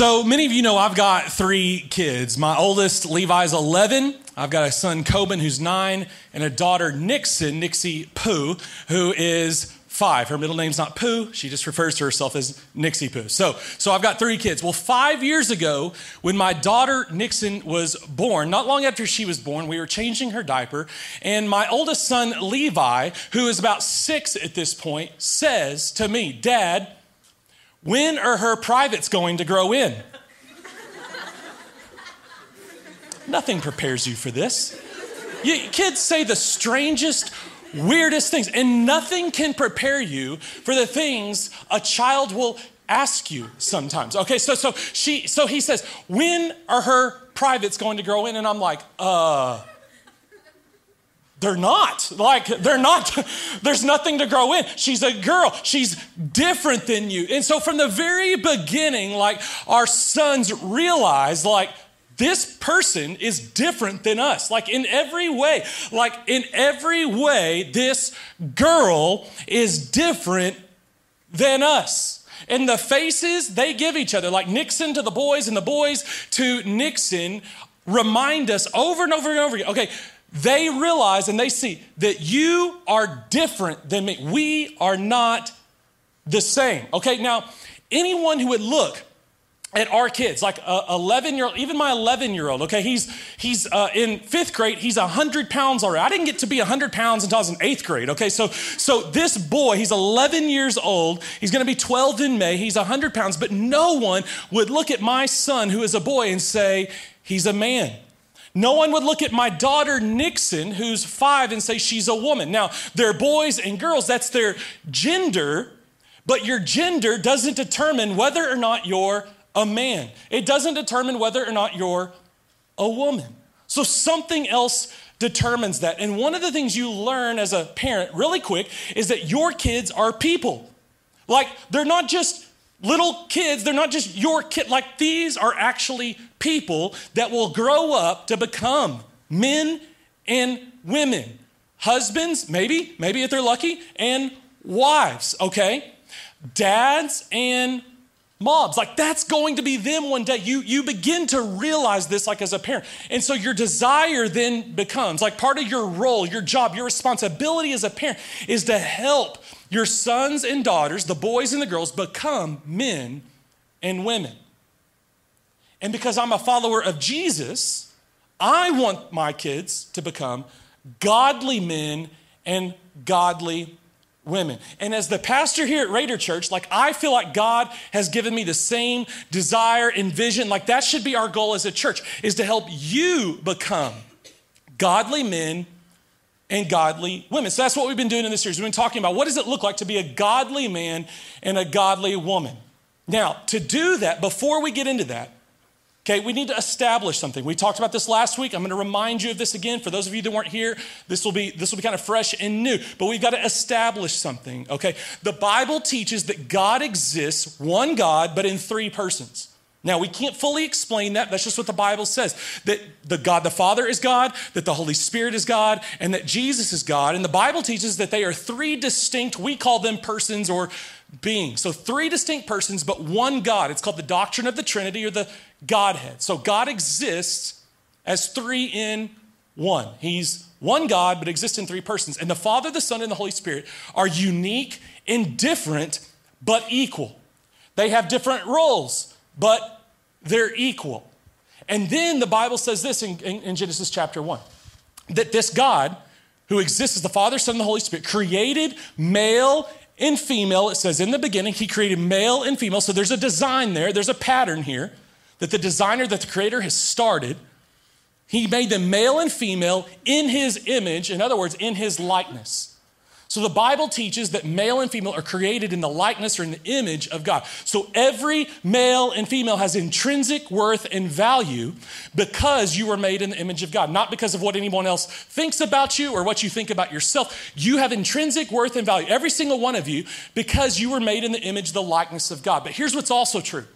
So many of you know I've got three kids. My oldest, Levi's 11. I've got a son, Coben, who's nine, and a daughter, Nixon, Nixie Pooh, who is five. Her middle name's not Pooh. She just refers to herself as Nixie Pooh. So, so I've got three kids. Well, five years ago, when my daughter Nixon was born, not long after she was born, we were changing her diaper, and my oldest son, Levi, who is about six at this point, says to me, Dad, when are her privates going to grow in? Nothing prepares you for this. You, kids say the strangest, weirdest things, and nothing can prepare you for the things a child will ask you sometimes. Okay, so so she so he says, when are her privates going to grow in? And I'm like, uh they're not. Like, they're not. There's nothing to grow in. She's a girl. She's different than you. And so, from the very beginning, like, our sons realize, like, this person is different than us. Like, in every way, like, in every way, this girl is different than us. And the faces they give each other, like Nixon to the boys and the boys to Nixon, remind us over and over and over again okay, they realize and they see that you are different than me. We are not the same. Okay, now, anyone who would look at our kids, like a 11 year old, even my 11 year old, okay, he's, he's uh, in fifth grade, he's 100 pounds already. I didn't get to be 100 pounds until I was in eighth grade, okay? So, so this boy, he's 11 years old, he's gonna be 12 in May, he's 100 pounds, but no one would look at my son, who is a boy, and say, he's a man. No one would look at my daughter Nixon, who's five, and say she's a woman. Now, they're boys and girls, that's their gender, but your gender doesn't determine whether or not you're a man. It doesn't determine whether or not you're a woman. So something else determines that. And one of the things you learn as a parent really quick is that your kids are people. Like, they're not just little kids, they're not just your kid. Like, these are actually people that will grow up to become men and women, husbands, maybe, maybe if they're lucky, and wives, okay? Dads and moms like that's going to be them one day you you begin to realize this like as a parent and so your desire then becomes like part of your role your job your responsibility as a parent is to help your sons and daughters the boys and the girls become men and women and because I'm a follower of Jesus, I want my kids to become godly men and godly women. And as the pastor here at Raider Church, like I feel like God has given me the same desire and vision. Like that should be our goal as a church is to help you become godly men and godly women. So that's what we've been doing in this series. We've been talking about what does it look like to be a godly man and a godly woman. Now, to do that, before we get into that, Okay, we need to establish something. We talked about this last week. I'm going to remind you of this again. For those of you that weren't here, this will be this will be kind of fresh and new. But we've got to establish something. Okay, the Bible teaches that God exists, one God, but in three persons. Now, we can't fully explain that. That's just what the Bible says that the God the Father is God, that the Holy Spirit is God, and that Jesus is God. And the Bible teaches that they are three distinct, we call them persons or beings. So, three distinct persons, but one God. It's called the doctrine of the Trinity or the Godhead. So God exists as three in one. He's one God, but exists in three persons. And the Father, the Son, and the Holy Spirit are unique and different, but equal. They have different roles, but they're equal. And then the Bible says this in, in, in Genesis chapter 1 that this God, who exists as the Father, Son, and the Holy Spirit, created male and female. It says in the beginning, He created male and female. So there's a design there, there's a pattern here that the designer, that the creator has started. He made them male and female in his image, in other words, in his likeness. So the Bible teaches that male and female are created in the likeness or in the image of God. So every male and female has intrinsic worth and value because you were made in the image of God, not because of what anyone else thinks about you or what you think about yourself. You have intrinsic worth and value, every single one of you, because you were made in the image, the likeness of God. But here's what's also true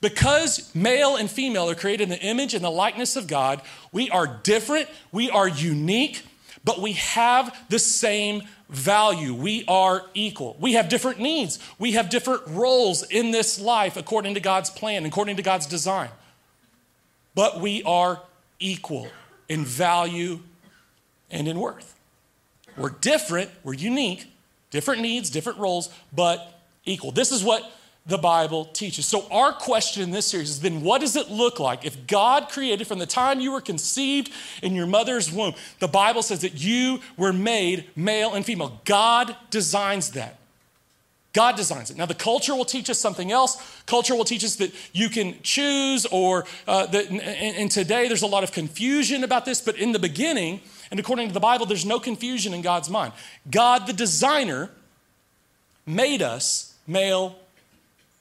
because male and female are created in the image and the likeness of God, we are different, we are unique, but we have the same value. We are equal. We have different needs. We have different roles in this life according to God's plan, according to God's design. But we are equal in value and in worth. We're different, we're unique, different needs, different roles, but equal. This is what the Bible teaches. So, our question in this series has been what does it look like if God created from the time you were conceived in your mother's womb? The Bible says that you were made male and female. God designs that. God designs it. Now, the culture will teach us something else. Culture will teach us that you can choose, or uh, that, and, and today there's a lot of confusion about this, but in the beginning, and according to the Bible, there's no confusion in God's mind. God, the designer, made us male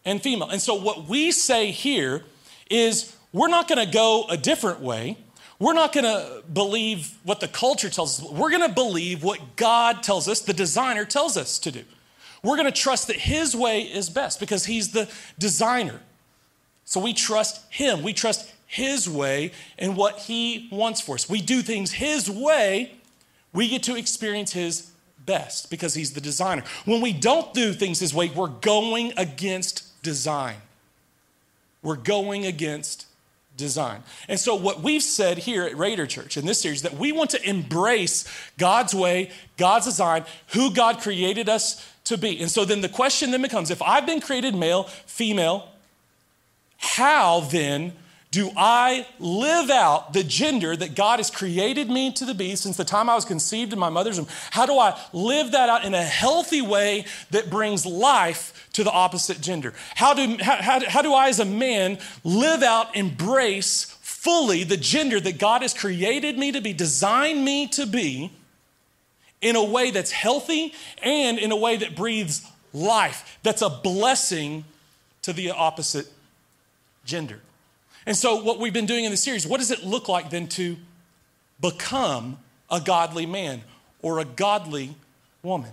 and female. And so, what we say here is we're not going to go a different way. We're not going to believe what the culture tells us. We're going to believe what God tells us, the designer tells us to do. We're going to trust that His way is best because He's the designer. So we trust Him. We trust His way and what He wants for us. We do things His way, we get to experience His best because He's the designer. When we don't do things His way, we're going against design. We're going against design. And so, what we've said here at Raider Church in this series that we want to embrace God's way, God's design, who God created us to be. And so, then the question then becomes if I've been created male, female, how then do I live out the gender that God has created me to be since the time I was conceived in my mother's womb? How do I live that out in a healthy way that brings life to the opposite gender? How do, how, how, how do I, as a man, live out, embrace fully the gender that God has created me to be, designed me to be, in a way that's healthy and in a way that breathes life, that's a blessing to the opposite gender? And so, what we've been doing in the series, what does it look like then to become a godly man or a godly woman?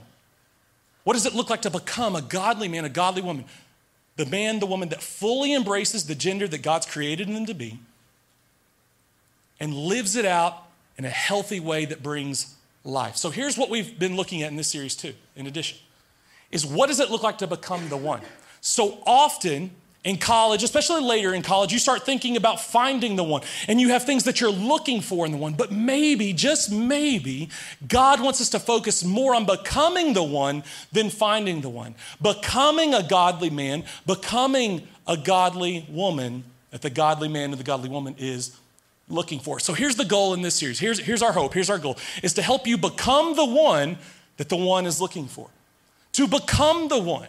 What does it look like to become a godly man, a godly woman? The man, the woman that fully embraces the gender that God's created them to be and lives it out in a healthy way that brings life. So here's what we've been looking at in this series too, in addition, is what does it look like to become the one? So often in college, especially later in college, you start thinking about finding the one and you have things that you're looking for in the one. But maybe, just maybe, God wants us to focus more on becoming the one than finding the one. Becoming a godly man, becoming a godly woman that the godly man and the godly woman is looking for. So here's the goal in this series. Here's, here's our hope. Here's our goal is to help you become the one that the one is looking for. To become the one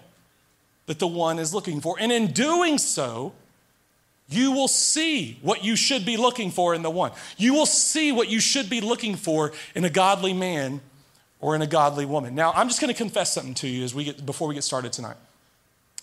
that the one is looking for. And in doing so, you will see what you should be looking for in the one. You will see what you should be looking for in a godly man or in a godly woman. Now, I'm just going to confess something to you as we get before we get started tonight.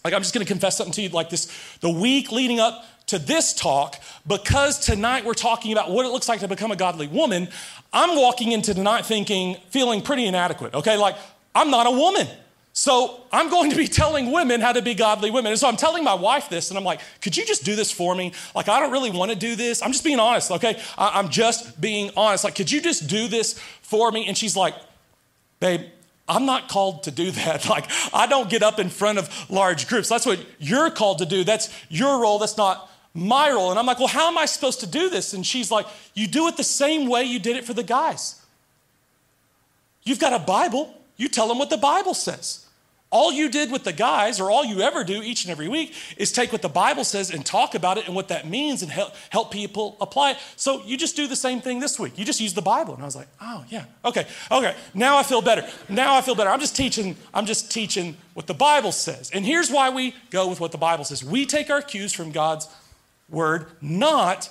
Like I'm just going to confess something to you like this the week leading up to this talk because tonight we're talking about what it looks like to become a godly woman. I'm walking into tonight thinking feeling pretty inadequate. Okay? Like I'm not a woman. So I'm going to be telling women how to be godly women. And so I'm telling my wife this, and I'm like, could you just do this for me? Like, I don't really want to do this. I'm just being honest, okay? I'm just being honest. Like, could you just do this for me? And she's like, babe, I'm not called to do that. Like, I don't get up in front of large groups. That's what you're called to do. That's your role. That's not my role. And I'm like, well, how am I supposed to do this? And she's like, you do it the same way you did it for the guys. You've got a Bible. You tell them what the Bible says. All you did with the guys, or all you ever do each and every week, is take what the Bible says and talk about it and what that means and help, help people apply it. So you just do the same thing this week. You just use the Bible. And I was like, oh, yeah, okay, okay. Now I feel better. Now I feel better. I'm just teaching, I'm just teaching what the Bible says. And here's why we go with what the Bible says. We take our cues from God's word, not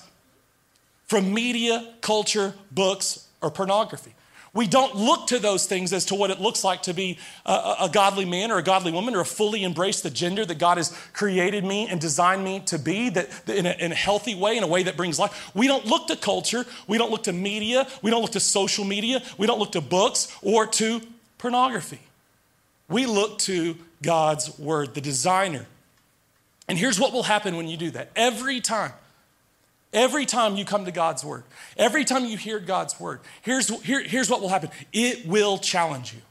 from media, culture, books, or pornography. We don't look to those things as to what it looks like to be a, a, godly man or a godly woman or fully embrace the gender that God has created me and designed me to be that, in, a, in a healthy way, in a way that brings life. We don't look to culture. We don't look to media. We don't look to social media. We don't look to books or to pornography. We look to God's word, the designer. And here's what will happen when you do that. Every time Every time you come to God's word, every time you hear God's word, here's, here, here's what will happen it will challenge you.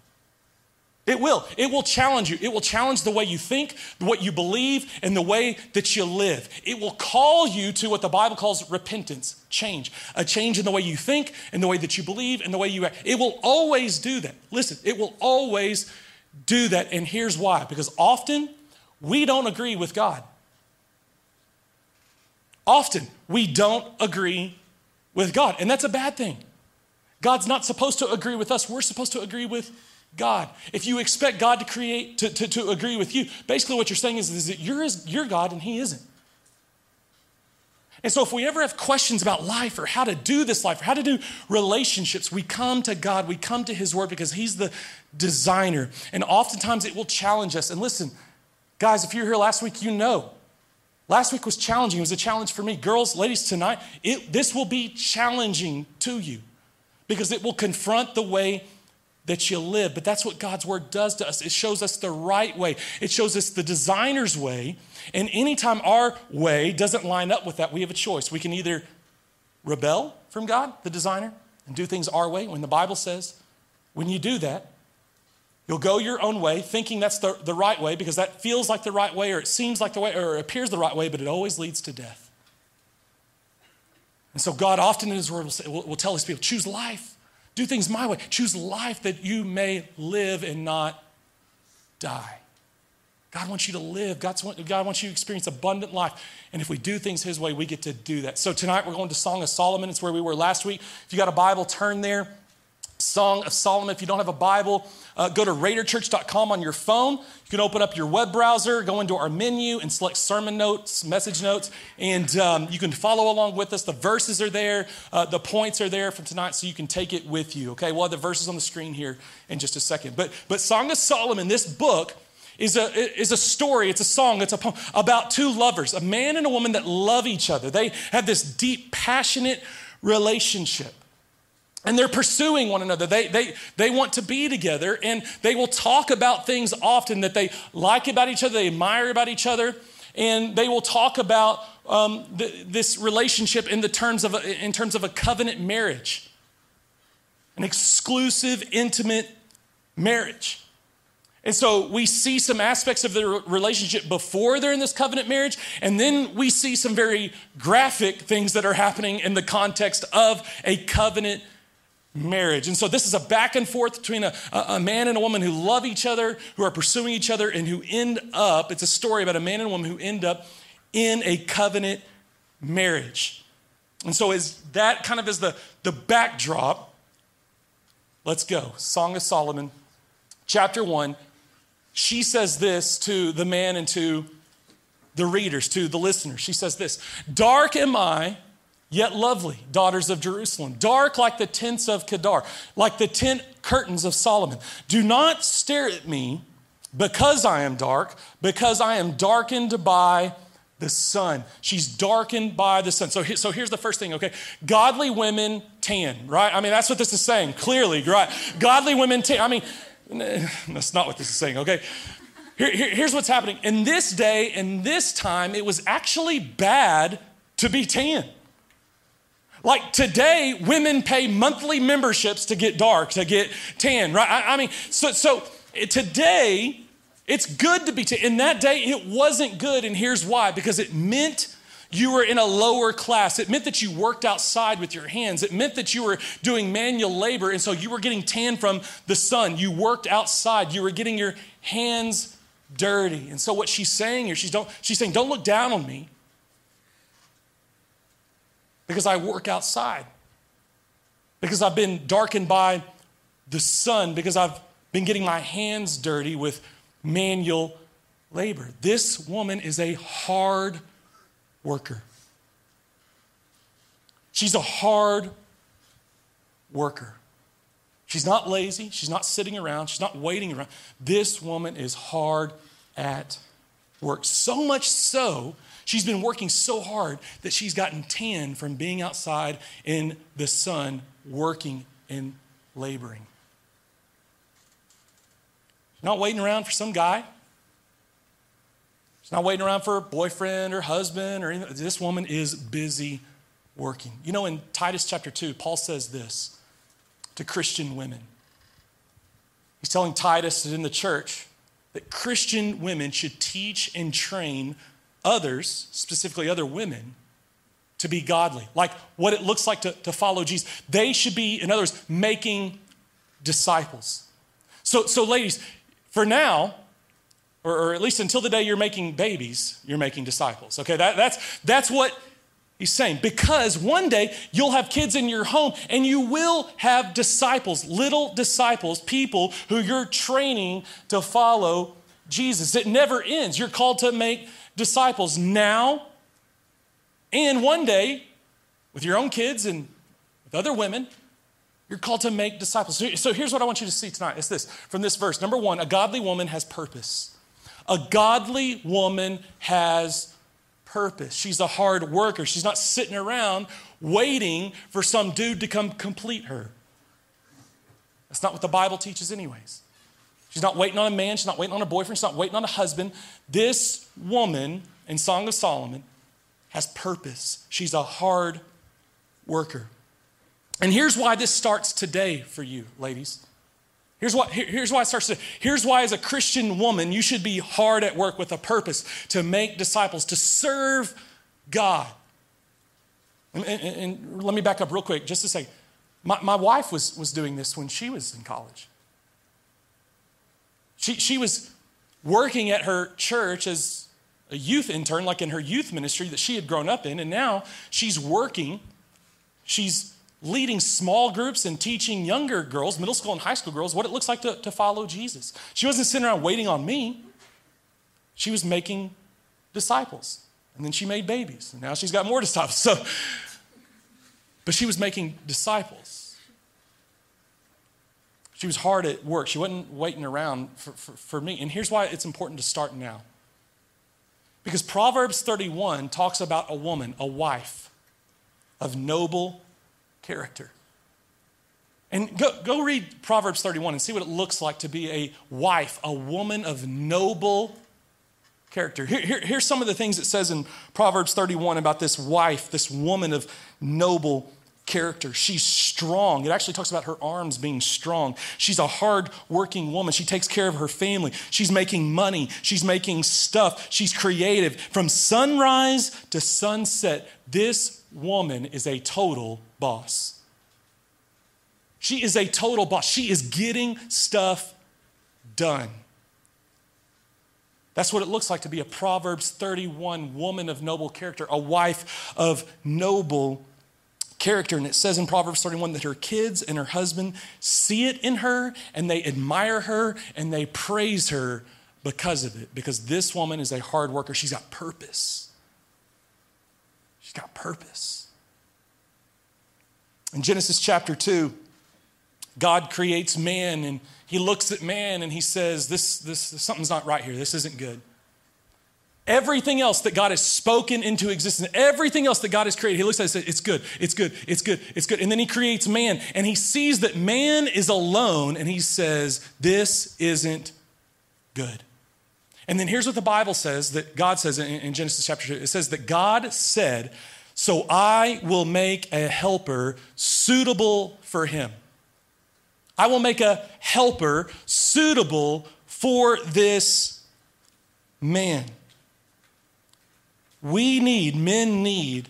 It will. It will challenge you. It will challenge the way you think, what you believe, and the way that you live. It will call you to what the Bible calls repentance, change. A change in the way you think, and the way that you believe, and the way you act. It will always do that. Listen, it will always do that. And here's why because often we don't agree with God. Often we don't agree with God, and that's a bad thing. God's not supposed to agree with us, we're supposed to agree with God. If you expect God to create, to, to, to agree with you, basically what you're saying is, is that you're, you're God and He isn't. And so, if we ever have questions about life or how to do this life or how to do relationships, we come to God, we come to His Word because He's the designer. And oftentimes it will challenge us. And listen, guys, if you're here last week, you know. Last week was challenging. It was a challenge for me. Girls, ladies, tonight, it, this will be challenging to you because it will confront the way that you live. But that's what God's word does to us. It shows us the right way, it shows us the designer's way. And anytime our way doesn't line up with that, we have a choice. We can either rebel from God, the designer, and do things our way when the Bible says, when you do that, You'll go your own way, thinking that's the, the right way because that feels like the right way or it seems like the way or it appears the right way, but it always leads to death. And so God often in His Word will, say, will, will tell His people, choose life. Do things my way. Choose life that you may live and not die. God wants you to live. God's, God wants you to experience abundant life. And if we do things His way, we get to do that. So tonight we're going to Song of Solomon. It's where we were last week. If you got a Bible, turn there. Song of Solomon. If you don't have a Bible, uh, go to raderchurch.com on your phone. You can open up your web browser, go into our menu, and select sermon notes, message notes, and um, you can follow along with us. The verses are there, uh, the points are there from tonight, so you can take it with you. Okay, we'll have the verses on the screen here in just a second. But, but Song of Solomon, this book, is a, is a story, it's a song, it's a poem about two lovers, a man and a woman that love each other. They have this deep, passionate relationship and they're pursuing one another. They, they, they want to be together and they will talk about things often that they like about each other, they admire about each other, and they will talk about um, this relationship in, the terms of a, in terms of a covenant marriage, an exclusive, intimate marriage. And so we see some aspects of their relationship before they're in this covenant marriage, and then we see some very graphic things that are happening in the context of a covenant marriage. And so this is a back and forth between a, a man and a woman who love each other, who are pursuing each other, and who end up, it's a story about a man and a woman who end up in a covenant marriage. And so as that kind of is the, the backdrop, let's go. Song of Solomon, chapter one. She says this to the man and to the readers, to the listeners. She says this Dark am I yet lovely, daughters of Jerusalem, dark like the tents of Kedar, like the tent curtains of Solomon. Do not stare at me because I am dark, because I am darkened by the sun. She's darkened by the sun. So, so here's the first thing, okay? Godly women tan, right? I mean, that's what this is saying, clearly, right? Godly women tan. I mean, that's not what this is saying, okay? Here, here, here's what's happening. In this day, in this time, it was actually bad to be tan. Like today, women pay monthly memberships to get dark, to get tan, right? I, I mean, so, so eh, today, it's good to be tan. In that day, it wasn't good, and here's why because it meant you were in a lower class. It meant that you worked outside with your hands. It meant that you were doing manual labor, and so you were getting tan from the sun. You worked outside. You were getting your hands dirty. And so what she's saying here, she's, don't, she's saying, don't look down on me because I work outside, because I've been darkened by the sun, because I've been getting my hands dirty with manual labor. This woman is a hard worker. She's a hard worker. She's not lazy. She's not sitting around. She's not waiting around. This woman is hard at work. So much so She's been working so hard that she's gotten tan from being outside in the sun, working and laboring. She's not waiting around for some guy. She's not waiting around for a boyfriend or husband or anything. This woman is busy working. You know, in Titus chapter 2, Paul says this to Christian women He's telling Titus that in the church that Christian women should teach and train others, specifically other women, to be godly, like what it looks like to, to follow Jesus. They should be, in other words, making disciples. So, so ladies, for now, or, or, at least until the day you're making babies, you're making disciples. Okay, that, that's, that's what he's saying. Because one day you'll have kids in your home and you will have disciples, little disciples, people who you're training to follow Jesus. It never ends. You're called to make disciples now and one day with your own kids and with other women. You're called to make disciples. So here's what I want you to see tonight. It's this from this verse. Number one, a godly woman has purpose. A godly woman has purpose. She's a hard worker. She's not sitting around waiting for some dude to come complete her. That's not what the Bible teaches, anyways. She's not waiting on a man. She's not waiting on a boyfriend. She's not waiting on a husband. This woman in Song of Solomon has purpose. She's a hard worker. And here's why this starts today for you, ladies. Here's why, here's why it starts today. Here's why, as a Christian woman, you should be hard at work with a purpose to make disciples, to serve God. And, and, and let me back up real quick just to say my, my wife was, was doing this when she was in college. She, she was working at her church as a youth intern, like in her youth ministry that she had grown up in, and now she's working. She's leading small groups and teaching younger girls, middle school and high school girls, what it looks like to, to follow Jesus. She wasn't sitting around waiting on me, she was making disciples. And then she made babies, and now she's got more disciples. So, but she was making disciples. She was hard at work. She wasn't waiting around for, for, for me. And here's why it's important to start now. Because Proverbs 31 talks about a woman, a wife of noble character. And go, go read Proverbs 31 and see what it looks like to be a wife, a woman of noble character. Here, here, here's some of the things it says in Proverbs 31 about this wife, this woman of noble character. She's strong. It actually talks about her arms being strong. She's a hard working woman. She takes care of her family. She's making money. She's making stuff. She's creative. From sunrise to sunset, this woman is a total boss. She is a total boss. She is getting stuff done. That's what it looks like to be a Proverbs 31 woman of noble character, a wife of noble character. And it says in Proverbs 31 that her kids and her husband see it in her and they admire her and they praise her because of it. Because this woman is a hard worker. She's got purpose. She's got purpose. In Genesis chapter 2, God creates man and he looks at man and he says, this, this, something's not right here. This isn't good. Everything else that God has spoken into existence, everything else that God has created, he looks at it and says, It's good, it's good, it's good, it's good. And then he creates man and he sees that man is alone and he says, This isn't good. And then here's what the Bible says that God says in, Genesis chapter 2 it says that God said, So I will make a helper suitable for him. I will make a helper suitable for this man. We need, men need,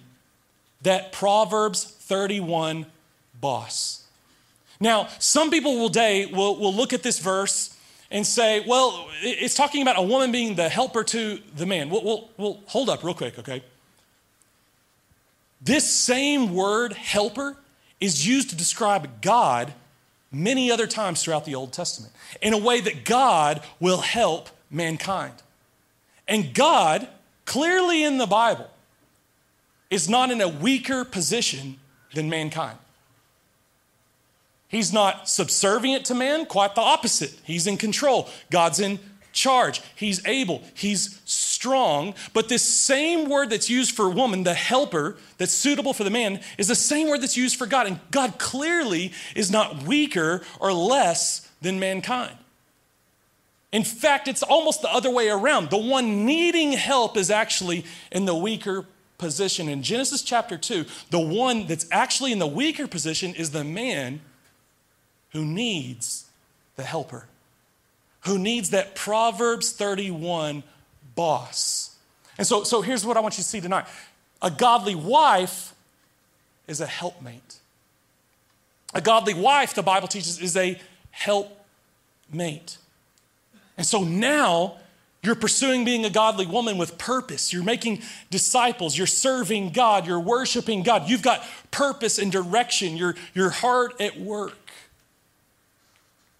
that Proverbs 31 boss. Now, some people will day will, will look at this verse and say, well, it's talking about a woman being the helper to the man. We'll, we'll, we'll hold up real quick, okay? This same word, helper, is used to describe God many other times throughout the Old Testament in a way that God will help mankind. And God clearly in the Bible, is not in a weaker position than mankind. He's not subservient to man, quite the opposite. He's in control. God's in charge. He's able. He's strong. But this same word that's used for woman, the helper, that's suitable for the man, is the same word that's used for God. And God clearly is not weaker or less than mankind. In fact, it's almost the other way around. The one needing help is actually in the weaker position. In Genesis chapter 2, the one that's actually in the weaker position is the man who needs the helper. who needs that Proverbs 31 boss. And so, so here's what I want you to see tonight a godly wife is a helpmate. A godly wife, the Bible teaches, is a helpmate. And so now you're pursuing being a godly woman with purpose. You're making disciples. You're serving God. You're worshiping God. You've got purpose and direction. You're, you're hard at work.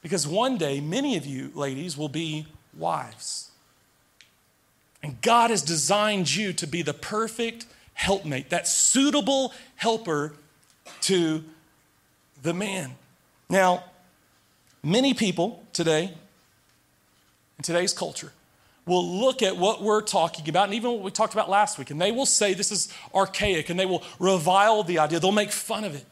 Because one day, many of you ladies will be wives. And God has designed you to be the perfect helpmate, that suitable helper to the man. Now, many people today, in today's culture, will look at what we're talking about and even what we talked about last week, and they will say this is archaic and they will revile the idea. They'll make fun of it.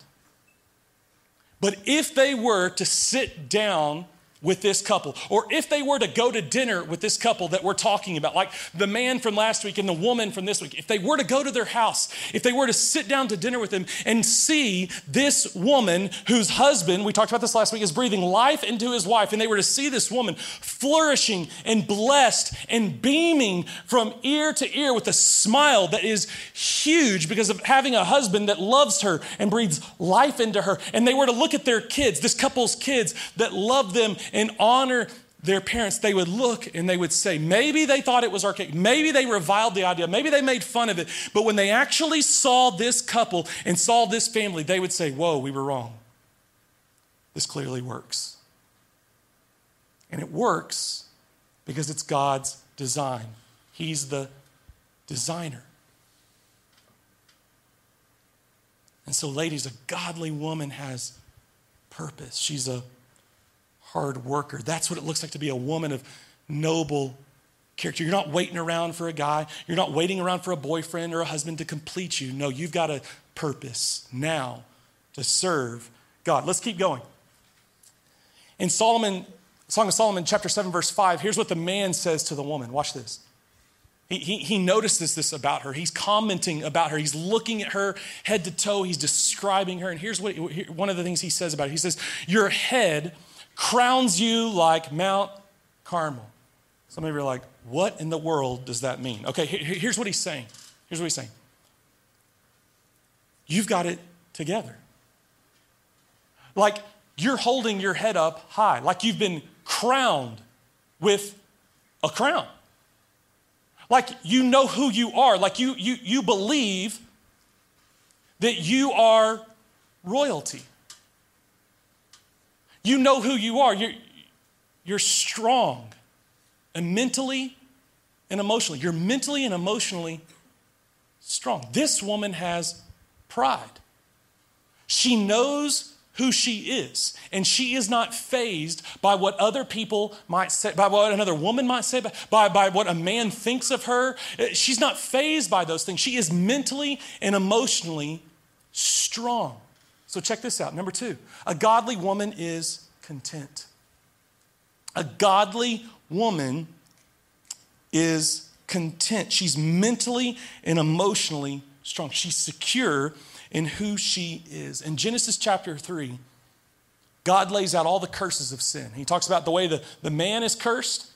But if they were to sit down with this couple, or if they were to go to dinner with this couple that we're talking about, like the man from last week and the woman from this week, if they were to go to their house, if they were to sit down to dinner with them and see this woman whose husband, we talked about this last week, is breathing life into his wife, and they were to see this woman flourishing and blessed and beaming from ear to ear with a smile that is huge because of having a husband that loves her and breathes life into her, and they were to look at their kids, this couple's kids that love them and honor their parents, they would look and they would say, maybe they thought it was archaic, maybe they reviled the idea, maybe they made fun of it, but when they actually saw this couple and saw this family, they would say, Whoa, we were wrong. This clearly works. And it works because it's God's design. He's the designer. And so, ladies, a godly woman has purpose. She's a hard worker. That's what it looks like to be a woman of noble character. You're not waiting around for a guy, you're not waiting around for a boyfriend or a husband to complete you. No, you've got a purpose now to serve God. Let's keep going. In Solomon, Song of Solomon, chapter 7, verse 5, here's what the man says to the woman. Watch this. He, he, he, notices this about her. He's commenting about her. He's looking at her head to toe. He's describing her. And here's what one of the things he says about her. He says, Your head crowns you like Mount Carmel. Some of you are like, what in the world does that mean? Okay, here's what he's saying. Here's what he's saying. You've got it together. Like you're holding your head up high, like you've been crowned with a crown. Like you know who you are, like you, you, you believe that you are royalty. You know who you are. You're, you're strong and mentally and emotionally. You're mentally and emotionally strong. This woman has pride. She knows who she is, and she is not phased by what other people might say, by what another woman might say, by, by what a man thinks of her. Uh, she's not phased by those things. She is mentally and emotionally strong. So check this out. Number two, a godly woman is content. A godly woman is content. She's mentally and emotionally strong. She's secure in who she is. In Genesis chapter 3, God lays out all the curses of sin. He talks about the way the, the man is cursed.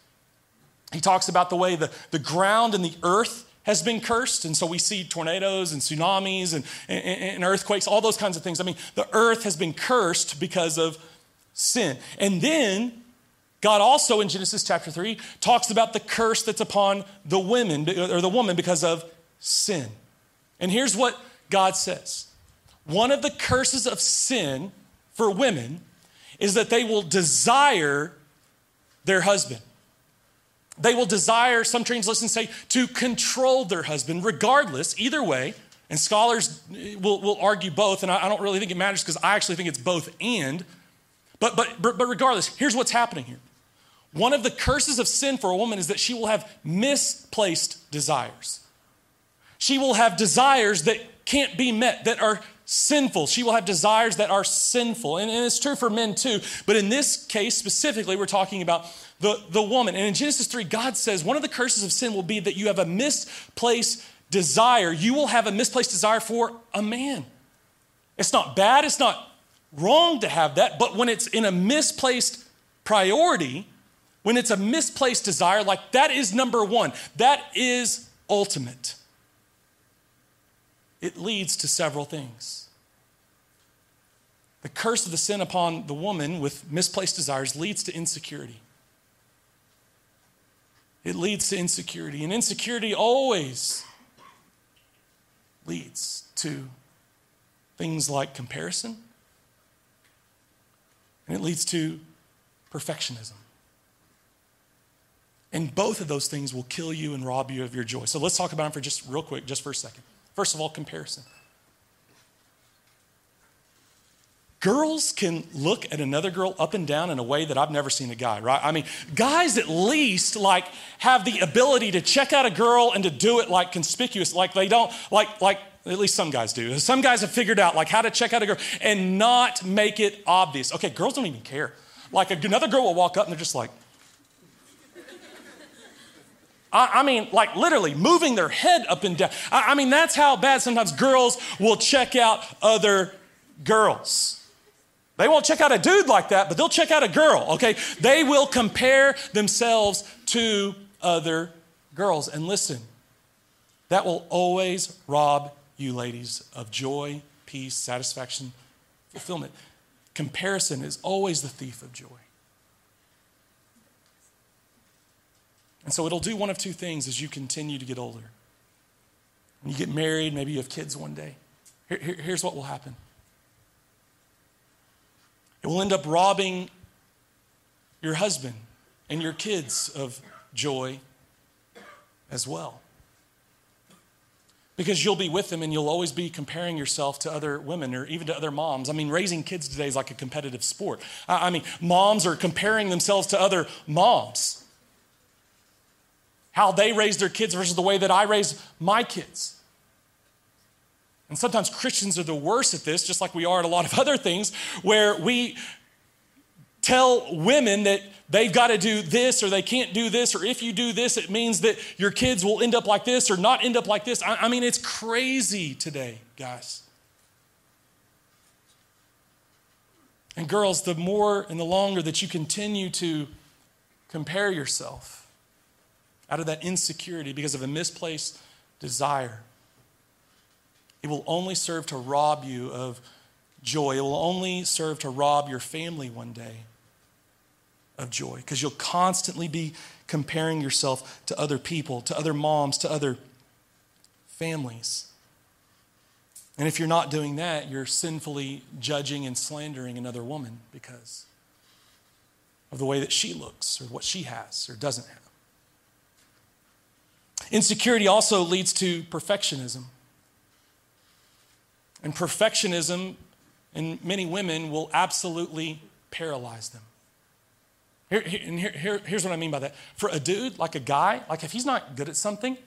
He talks about the way the, the ground and the earth has been cursed. And so we see tornadoes and tsunamis and, and, and, earthquakes, all those kinds of things. I mean, the earth has been cursed because of sin. And then God also in Genesis chapter 3 talks about the curse that's upon the women or the woman because of sin. And here's what God says one of the curses of sin for women is that they will desire their husband. They will desire, some translations say, to control their husband, regardless, either way. And scholars eh, will, will argue both, and I, I don't really think it matters because I actually think it's both and. But, but, but regardless, here's what's happening here. One of the curses of sin for a woman is that she will have misplaced desires. She will have desires that can't be met, that are sinful. She will have desires that are sinful. And, and, it's true for men too. But in this case specifically, we're talking about the, the woman. And in Genesis 3, God says one of the curses of sin will be that you have a misplaced desire. You will have a misplaced desire for a man. It's not bad, it's not wrong to have that, but when it's in a misplaced priority, when it's a misplaced desire, like that is number one, that is ultimate. It leads to several things. The curse of the sin upon the woman with misplaced desires leads to insecurity. It leads to insecurity. And insecurity always leads to things like comparison, and it leads to perfectionism. And both of those things will kill you and rob you of your joy. So let's talk about them for just real quick, just for a second. First of all, comparison. Girls can look at another girl up and down in a way that I've never seen a guy, right? I mean, guys at least like have the ability to check out a girl and to do it like conspicuous, like they don't, like, like at least some guys do. Some guys have figured out like how to check out a girl and not make it obvious. Okay, girls don't even care. Like another girl will walk up and they're just like, I, mean, like literally moving their head up and down. I, I mean, that's how bad sometimes girls will check out other girls. They won't check out a dude like that, but they'll check out a girl, okay? They will compare themselves to other girls. And listen, that will always rob you, ladies, of joy, peace, satisfaction, fulfillment. Comparison is always the thief of joy. And so it'll do one of two things as you continue to get older. When you get married, maybe you have kids one day. Here, here, here's what will happen it will end up robbing your husband and your kids of joy as well. Because you'll be with them and you'll always be comparing yourself to other women or even to other moms. I mean, raising kids today is like a competitive sport. I mean, moms are comparing themselves to other moms. How they raise their kids versus the way that I raise my kids. And sometimes Christians are the worst at this, just like we are at a lot of other things, where we tell women that they've got to do this or they can't do this, or if you do this, it means that your kids will end up like this or not end up like this. I, I mean, it's crazy today, guys. And girls, the more and the longer that you continue to compare yourself out of that insecurity because of a misplaced desire, it will only serve to rob you of joy. It will only serve to rob your family one day of joy because you'll constantly be comparing yourself to other people, to other moms, to other families. And if you're not doing that, you're sinfully judging and slandering another woman because of the way that she looks or what she has or doesn't have. Insecurity also leads to perfectionism. And perfectionism in many women will absolutely paralyze them. Here, here, here, here's what I mean by that. For a dude, like a guy, like if he's not good at something,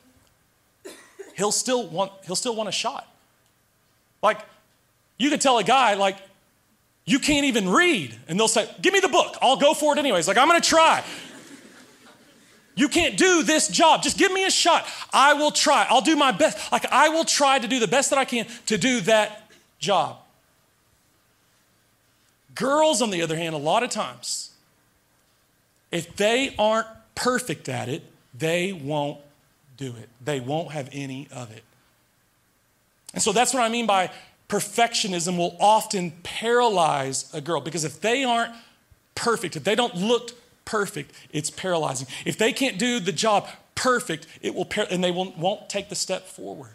he'll still want, he'll still want a shot. Like, you could tell a guy, like, you can't even read. And they'll say, Give me the book. I'll go for it anyways. Like, I'm going to try. You can't do this job. Just give me a shot. I will try. I'll do my best. Like, I will try to do the best that I can to do that job. Girls, on the other hand, a lot of times, if they aren't perfect at it, they won't do it. They won't have any of it. And so that's what I mean by perfectionism will often paralyze a girl because if they aren't perfect, if they don't look perfect, it's paralyzing. If they can't do the job perfect, it will par- and they won't, won't take the step forward.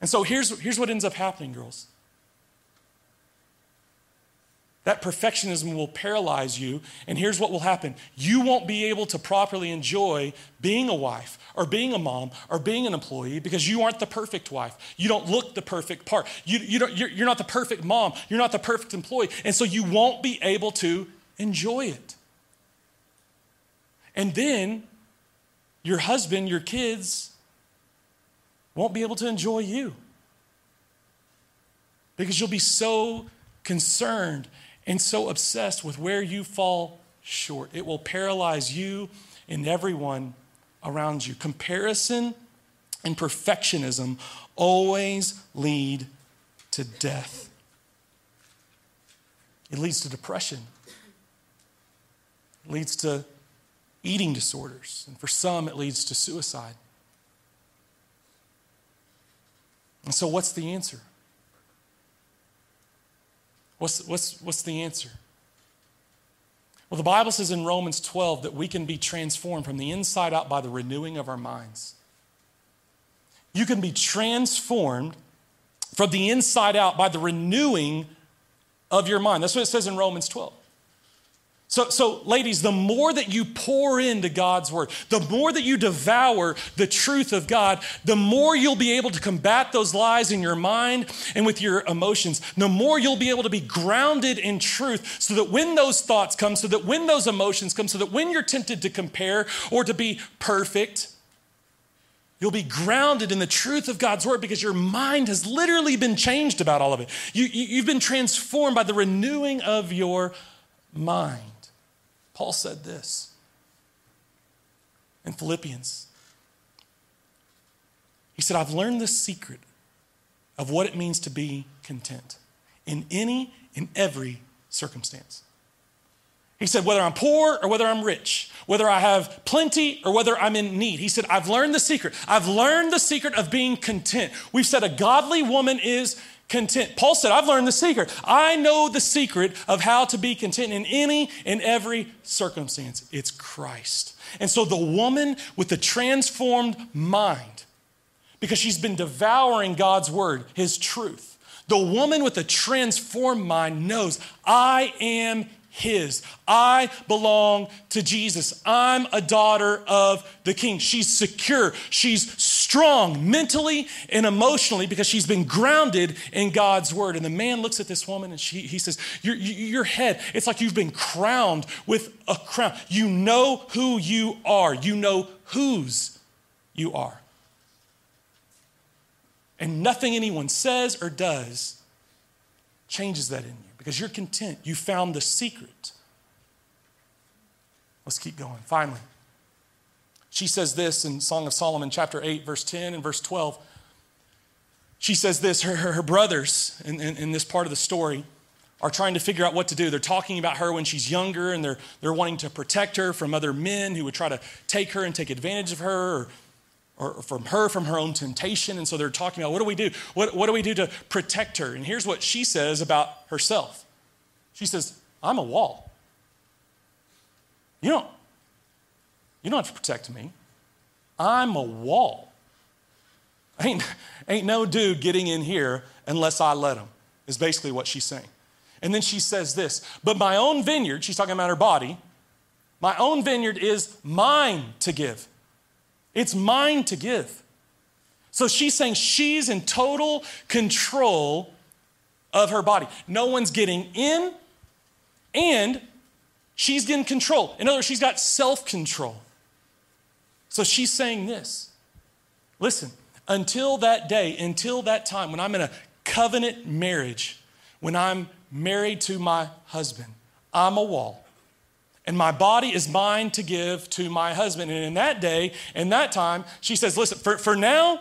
And so here's, here's what ends up happening, girls. That perfectionism will paralyze you, and here's what will happen you won't be able to properly enjoy being a wife, or being a mom, or being an employee because you aren't the perfect wife. You don't look the perfect part. You, you don't, you're, you're not the perfect mom. You're not the perfect employee. And so you won't be able to enjoy it. And then your husband, your kids won't be able to enjoy you because you'll be so concerned and so obsessed with where you fall short. It will paralyze you and everyone around you. Comparison and perfectionism always lead to death, it leads to depression. It leads to eating disorders, and for some, it leads to suicide. And so, what's the answer? What's, what's, what's the answer? Well, the Bible says in Romans 12 that we can be transformed from the inside out by the renewing of our minds. You can be transformed from the inside out by the renewing of your mind. That's what it says in Romans 12. So, so, ladies, the more that you pour into God's word, the more that you devour the truth of God, the more you'll be able to combat those lies in your mind and with your emotions. The more you'll be able to be grounded in truth so that when those thoughts come, so that when those emotions come, so that when you're tempted to compare or to be perfect, You'll be grounded in the truth of God's word because your mind has literally been changed about all of it. You, you, have been transformed by the renewing of your mind. Paul said this in Philippians. He said, I've learned the secret of what it means to be content in any and every circumstance. He said, whether I'm poor or whether I'm rich, whether I have plenty or whether I'm in need. He said, I've learned the secret. I've learned the secret of being content. We've said a godly woman is content. Paul said, I've learned the secret. I know the secret of how to be content in any and every circumstance. It's Christ. And so the woman with the transformed mind, because she's been devouring God's word, his truth, the woman with the transformed mind knows, I am his. I belong to Jesus. I'm a daughter of the king. She's secure. She's strong mentally and emotionally because she's been grounded in God's word. And the man looks at this woman and she, he says, your, your head, it's like you've been crowned with a crown. You know who you are, you know whose you are. And nothing anyone says or does changes that in you because you're content. You found the secret. Let's keep going. Finally, she says this in Song of Solomon, chapter 8, verse 10 and verse 12. She says this her, her, her brothers in, in, in this part of the story are trying to figure out what to do. They're talking about her when she's younger and they're, they're wanting to protect her from other men who would try to take her and take advantage of her or or from her from her own temptation. And so they're talking about what do we do? What, what do we do to protect her? And here's what she says about herself She says, I'm a wall. You don't, you don't have to protect me. I'm a wall. Ain't, ain't no dude getting in here unless I let him, is basically what she's saying. And then she says this, but my own vineyard, she's talking about her body, my own vineyard is mine to give. It's mine to give. So she's saying she's in total control of her body. No one's getting in, and she's getting control. In other words, she's got self control. So she's saying this listen, until that day, until that time when I'm in a covenant marriage, when I'm married to my husband, I'm a wall and my body is mine to give to my husband. And in that day, in that time, she says, Listen, for, for now,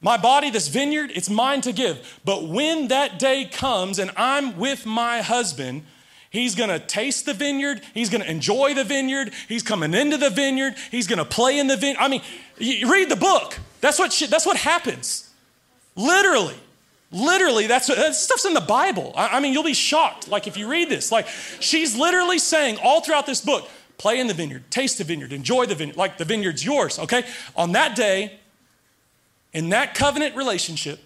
my body, this vineyard, it's mine to give. But when that day comes and I'm with my husband, he's gonna taste the vineyard, he's gonna enjoy the vineyard, he's coming into the vineyard, he's gonna play in the vineyard. I mean, you read the book. That's what, she, that's what happens. Literally. Literally, that's uh, that stuff's in the Bible. I, I mean, you'll be shocked. Like if you read this, like she's literally saying all throughout this book, play in the vineyard, taste the vineyard, enjoy the vineyard, like the vineyard's yours, okay? On that day, in that covenant relationship,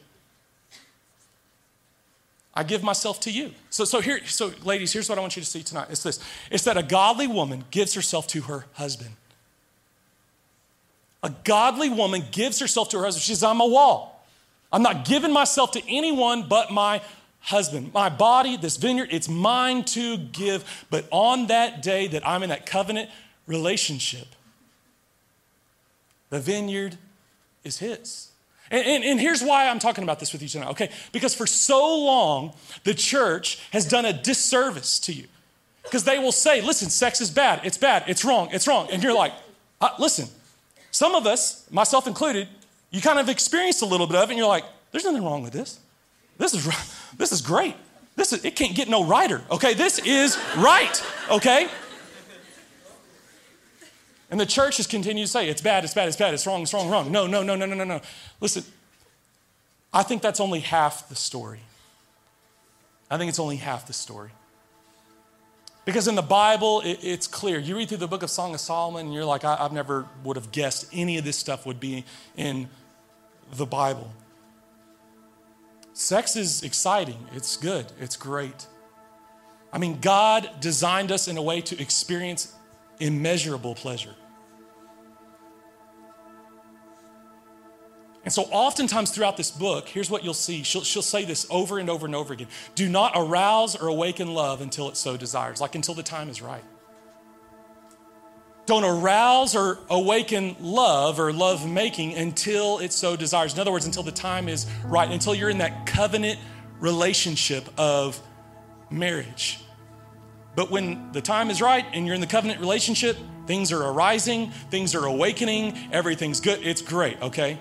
I give myself to you. So, so here, so ladies, here's what I want you to see tonight. It's this. It's that a godly woman gives herself to her husband. A godly woman gives herself to her husband. She says, I'm a wall. I'm not giving myself to anyone but my husband. My body, this vineyard, it's mine to give. But on that day that I'm in that covenant relationship, the vineyard is his. And, and, and, here's why I'm talking about this with you tonight, okay? Because for so long, the church has done a disservice to you. Because they will say, listen, sex is bad, it's bad, it's wrong, it's wrong. And you're like, uh, listen, some of us, myself included, you kind of experienced a little bit of it and you're like, there's nothing wrong with this. This is, this is great. This is, it can't get no righter, okay? This is right, okay? And the church has continued to say, it's bad, it's bad, it's bad, it's wrong, it's wrong, wrong. No, no, no, no, no, no, no. Listen, I think that's only half the story. I think it's only half the story. Because in the Bible, it, it's clear. You read through the book of Song of Solomon, and you're like, I, I've never would have guessed any of this stuff would be in the Bible. Sex is exciting, it's good, it's great. I mean, God designed us in a way to experience immeasurable pleasure. And so, oftentimes throughout this book, here's what you'll see. She'll, she'll say this over and over and over again Do not arouse or awaken love until it so desires, like until the time is right. Don't arouse or awaken love or love making until it so desires. In other words, until the time is right, until you're in that covenant relationship of marriage. But when the time is right and you're in the covenant relationship, things are arising, things are awakening, everything's good. It's great, okay?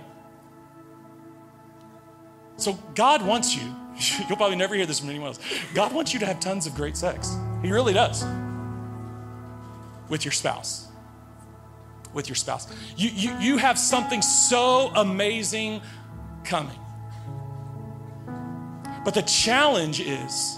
So God wants you, you'll probably never hear this from anyone else. God wants you to have tons of great sex. He really does. With your spouse. With your spouse. You, you, you have something so amazing coming. But the challenge is,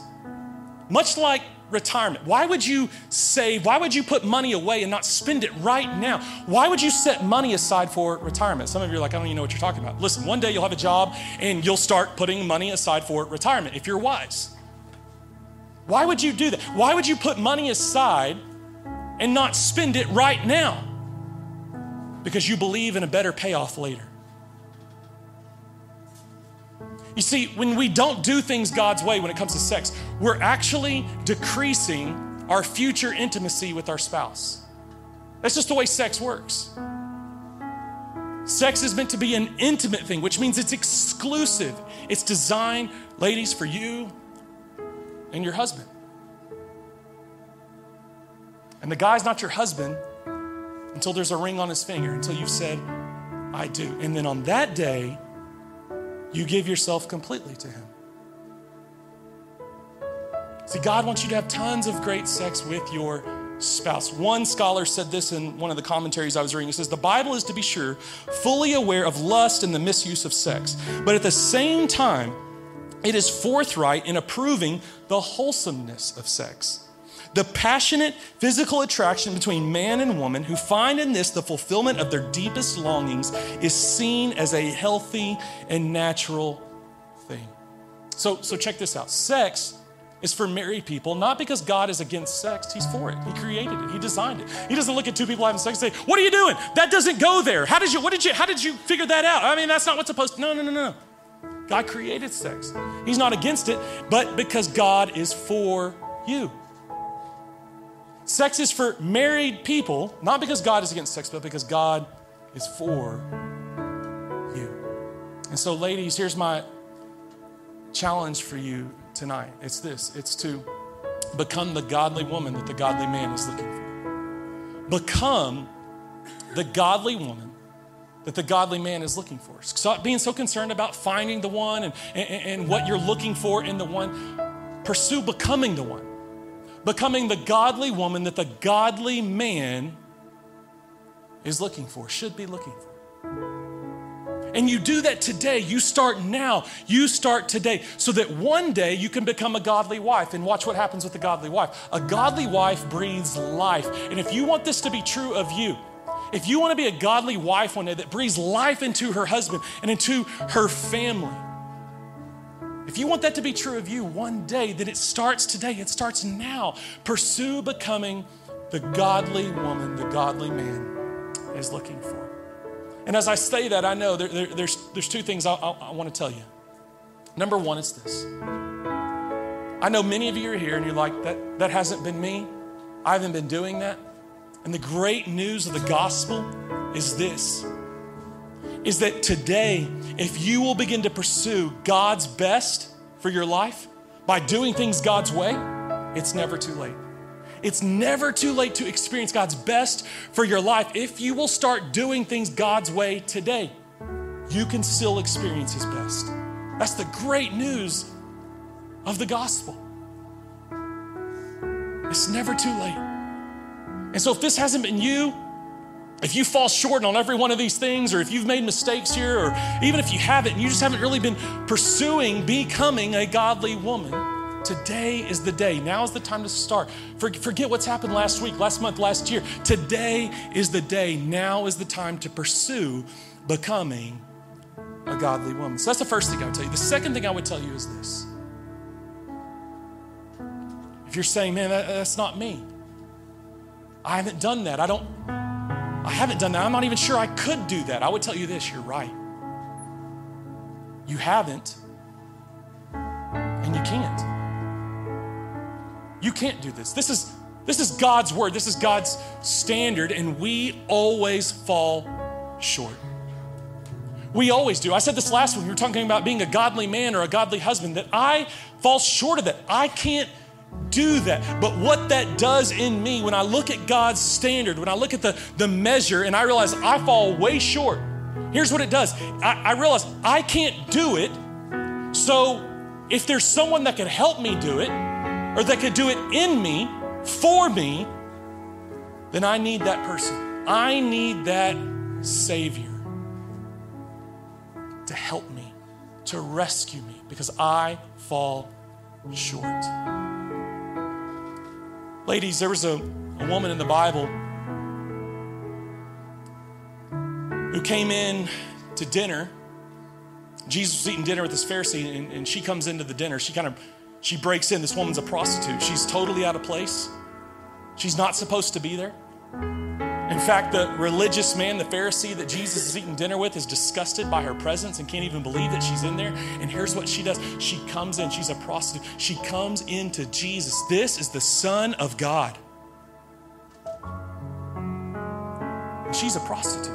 much like retirement? Why would you save? Why would you put money away and not spend it right now? Why would you set money aside for retirement? Some of you are like, I don't even know what you're talking about. Listen, one day you'll have a job and you'll start putting money aside for retirement if you're wise. Why would you do that? Why would you put money aside and not spend it right now? Because you believe in a better payoff later. You see, when we don't do things God's way when it comes to sex, we're actually decreasing our future intimacy with our spouse. That's just the way sex works. Sex is meant to be an intimate thing, which means it's exclusive. It's designed, ladies, for you and your husband. And the guy's not your husband until there's a ring on his finger, until you've said, I do. And then on that day, you give yourself completely to Him. See, God wants you to have tons of great sex with your spouse. One scholar said this in one of the commentaries I was reading. He says, The Bible is, to be sure, fully aware of lust and the misuse of sex, but at the same time, it is forthright in approving the wholesomeness of sex. The passionate physical attraction between man and woman who find in this the fulfillment of their deepest longings is seen as a healthy and natural thing. So, so check this out. Sex is for married people, not because God is against sex. He's for it. He created it. He designed it. He doesn't look at two people having sex and say, "What are you doing? That doesn't go there. How did you? What did you? How did you figure that out? I mean, that's not what's supposed to." No, no, no, no. God created sex. He's not against it, but because God is for you. Sex is for married people, not because God is against sex, but because God is for you. And so, ladies, here's my challenge for you tonight it's this it's to become the godly woman that the godly man is looking for. Become the godly woman that the godly man is looking for. Stop being so concerned about finding the one and, and, and what you're looking for in the one. Pursue becoming the one becoming the godly woman that the godly man is looking for, should be looking for. And you do that today. You start now. You start today so that one day you can become a godly wife. And watch what happens with a godly wife. A godly wife breathes life. And if you want this to be true of you, if you want to be a godly wife one day that breathes life into her husband and into her family, if you want that to be true of you one day, then it starts today. It starts now. Pursue becoming the godly woman, the godly man is looking for. And as I say that, I know there, there, there's, there's two things I, I, I want to tell you. Number one is this I know many of you are here and you're like, that, that hasn't been me. I haven't been doing that. And the great news of the gospel is this is that today, if you will begin to pursue God's best for your life by doing things God's way, it's never too late. It's never too late to experience God's best for your life. If you will start doing things God's way today, you can still experience His best. That's the great news of the gospel. It's never too late. And so, if this hasn't been you, If you fall short on every one of these things, or if you've made mistakes here, or even if you haven't, and you just haven't really been pursuing becoming a godly woman, today is the day. Now is the time to start. Forget what's happened last week, last month, last year. Today is the day. Now is the time to pursue becoming a godly woman. So that's the first thing I would tell you. The second thing I would tell you is this. If you're saying, man, that, that's not me, I haven't done that. I don't, I haven't done that. I'm not even sure I could do that. I would tell you this you're right. You haven't, and you can't. You can't do this. This is, this is God's word, this is God's standard, and we always fall short. We always do. I said this last week, we were talking about being a godly man or a godly husband, that I fall short of that. I can't do that. But what that does in me, when I look at God's standard, when I look at the, the measure and I realize I fall way short, here's what it does I, I realize I can't do it. So if there's someone that could help me do it, or that could do it in me, for me, then I need that person. I need that Savior to help me, to rescue me, because I fall short. Ladies, there was a, a woman in the Bible who came in to dinner. Jesus was eating dinner with this Pharisee, and, and she comes into the dinner. She kind of she breaks in. This woman's a prostitute. She's totally out of place. She's not supposed to be there. In fact, the religious man, the Pharisee that Jesus is eating dinner with, is disgusted by her presence and can't even believe that she's in there. And here's what she does she comes in, she's a prostitute. She comes into Jesus. This is the Son of God. she's a prostitute.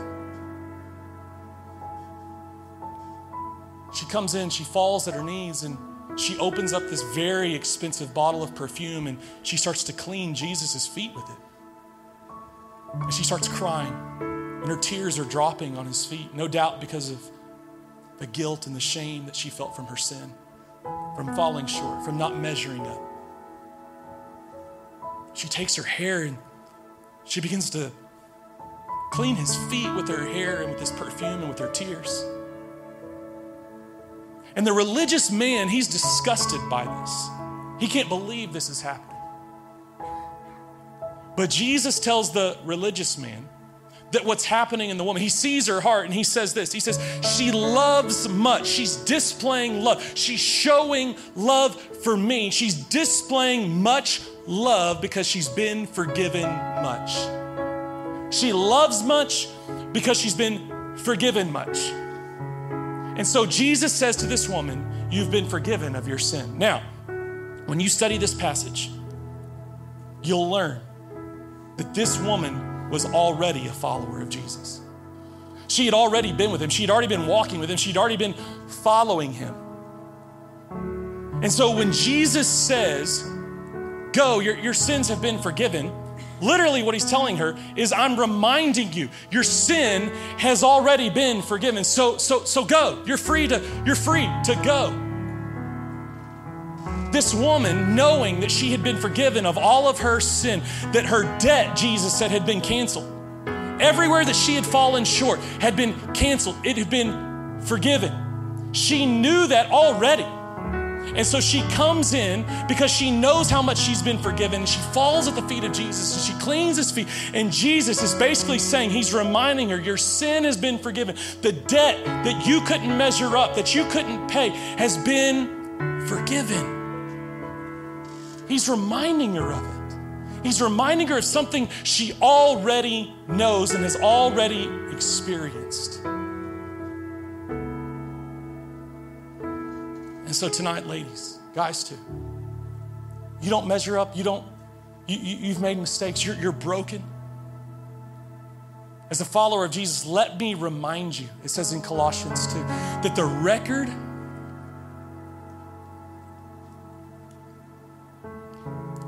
She comes in, she falls at her knees, and she opens up this very expensive bottle of perfume and she starts to clean Jesus' feet with it. And she starts crying, and her tears are dropping on his feet, no doubt because of the guilt and the shame that she felt from her sin, from falling short, from not measuring up. She takes her hair and she begins to clean his feet with her hair and with his perfume and with her tears. And the religious man, he's disgusted by this. He can't believe this is happening. But Jesus tells the religious man that what's happening in the woman, he sees her heart and he says this. He says, She loves much. She's displaying love. She's showing love for me. She's displaying much love because she's been forgiven much. She loves much because she's been forgiven much. And so Jesus says to this woman, You've been forgiven of your sin. Now, when you study this passage, you'll learn that this woman was already a follower of Jesus. She had already been with him, she had already been walking with him, she'd already been following him. And so when Jesus says, Go, your, your sins have been forgiven, literally what he's telling her is, I'm reminding you, your sin has already been forgiven. So, so, so go. You're free to, you're free to go. This woman, knowing that she had been forgiven of all of her sin, that her debt, Jesus said, had been canceled. Everywhere that she had fallen short had been canceled, it had been forgiven. She knew that already. And so she comes in because she knows how much she's been forgiven. She falls at the feet of Jesus and she cleans his feet. And Jesus is basically saying, He's reminding her, Your sin has been forgiven. The debt that you couldn't measure up, that you couldn't pay, has been forgiven. He's reminding her of it. He's reminding her of something she already knows and has already experienced. And so tonight, ladies, guys too, you don't measure up, you don't, you, you, have made mistakes, you're, you're broken. As a follower of Jesus, let me remind you, it says in Colossians 2, that the record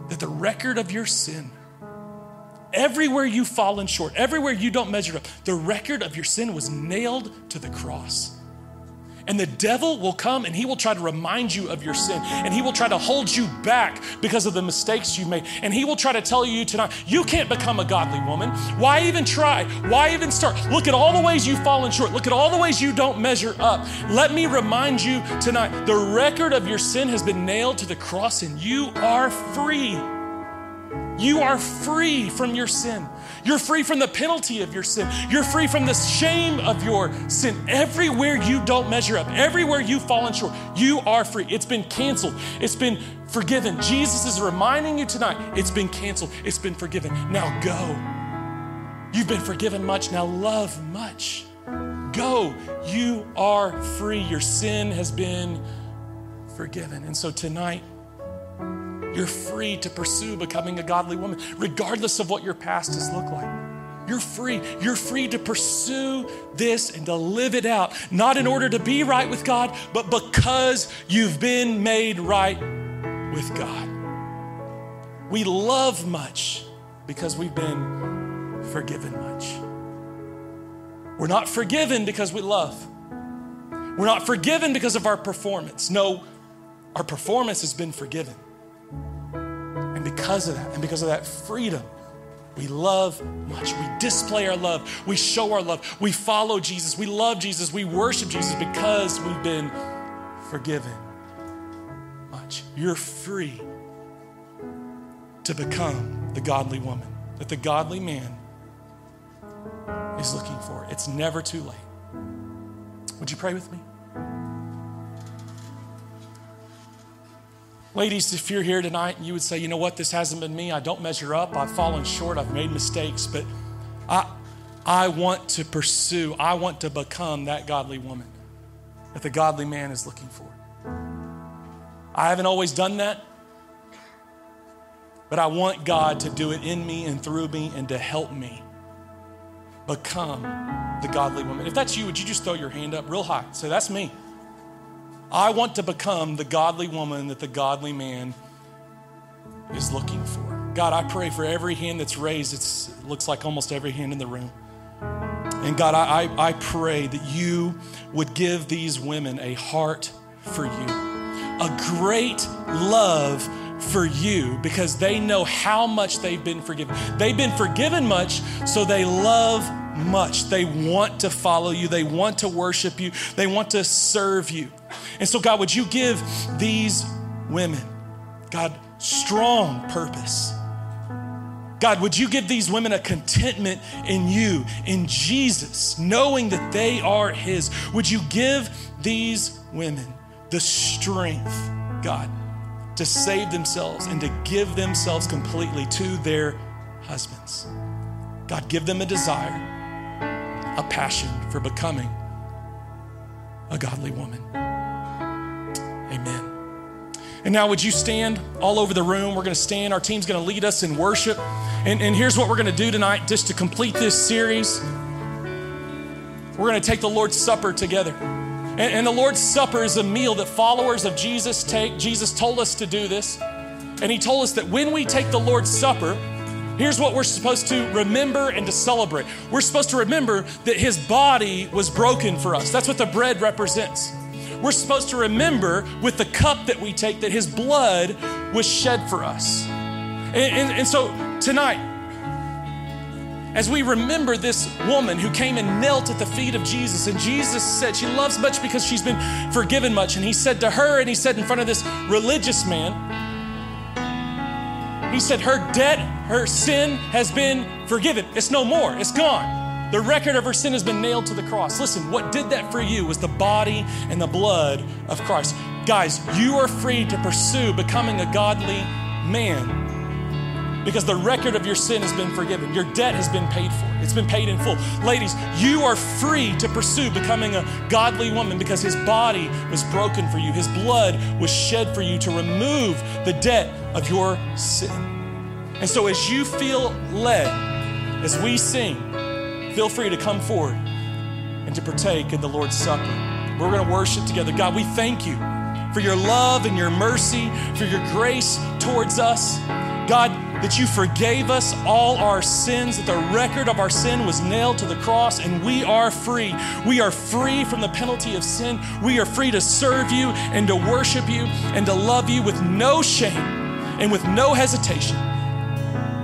that the record of your sin, everywhere you've fallen short, everywhere you don't measure up, the record of your sin was nailed to the cross. And the devil will come and he will try to remind you of your sin. And he will try to hold you back because of the mistakes you've made. And he will try to tell you tonight, you can't become a godly woman. Why even try? Why even start? Look at all the ways you've fallen short. Look at all the ways you don't measure up. Let me remind you tonight the record of your sin has been nailed to the cross and you are free. You are free from your sin. You're free from the penalty of your sin. You're free from the shame of your sin. Everywhere you don't measure up, everywhere you've fallen short, you are free. It's been canceled, it's been forgiven. Jesus is reminding you tonight it's been canceled, it's been forgiven. Now go. You've been forgiven much, now love much. Go. You are free. Your sin has been forgiven. And so tonight, you're free to pursue becoming a godly woman, regardless of what your past has looked like. You're free. You're free to pursue this and to live it out, not in order to be right with God, but because you've been made right with God. We love much because we've been forgiven much. We're not forgiven because we love. We're not forgiven because of our performance. No, our performance has been forgiven. And because of that, and because of that freedom, we love much. We display our love. We show our love. We follow Jesus. We love Jesus. We worship Jesus because we've been forgiven much. You're free to become the godly woman that the godly man is looking for. It's never too late. Would you pray with me? Ladies, if you're here tonight and you would say, you know what, this hasn't been me, I don't measure up, I've fallen short, I've made mistakes, but I, I want to pursue, I want to become that godly woman that the godly man is looking for. I haven't always done that, but I want God to do it in me and through me and to help me become the godly woman. If that's you, would you just throw your hand up real high? Say, that's me. I want to become the godly woman that the godly man is looking for. God, I pray for every hand that's raised. It looks like almost every hand in the room. And God, I, I, I pray that you would give these women a heart for you, a great love for you because they know how much they've been forgiven. They've been forgiven much, so they love much. They want to follow you, they want to worship you, they want to serve you. And so, God, would you give these women, God, strong purpose? God, would you give these women a contentment in you, in Jesus, knowing that they are His? Would you give these women the strength, God, to save themselves and to give themselves completely to their husbands? God, give them a desire, a passion for becoming a godly woman. Amen. And now, would you stand all over the room? We're going to stand. Our team's going to lead us in worship. And, and here's what we're going to do tonight just to complete this series. We're going to take the Lord's Supper together. And, and the Lord's Supper is a meal that followers of Jesus take. Jesus told us to do this. And He told us that when we take the Lord's Supper, Here's what we're supposed to remember and to celebrate. We're supposed to remember that his body was broken for us. That's what the bread represents. We're supposed to remember with the cup that we take that his blood was shed for us. And, and, and so tonight, as we remember this woman who came and knelt at the feet of Jesus, and Jesus said she loves much because she's been forgiven much. And he said to her, and he said in front of this religious man, he said, Her debt, her sin has been forgiven. It's no more, it's gone. The record of her sin has been nailed to the cross. Listen, what did that for you was the body and the blood of Christ. Guys, you are free to pursue becoming a godly man because the record of your sin has been forgiven. Your debt has been paid for, it's been paid in full. Ladies, you are free to pursue becoming a godly woman because his body was broken for you, his blood was shed for you to remove the debt of your sin. And so, as you feel led, as we sing, feel free to come forward and to partake in the Lord's Supper. We're going to worship together. God, we thank you for your love and your mercy, for your grace towards us. God, that you forgave us all our sins, that the record of our sin was nailed to the cross, and we are free. We are free from the penalty of sin. We are free to serve you and to worship you and to love you with no shame and with no hesitation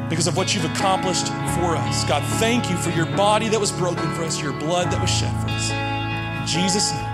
because of what you've accomplished for us. God, thank you for your body that was broken for us, your blood that was shed for us. In Jesus' name.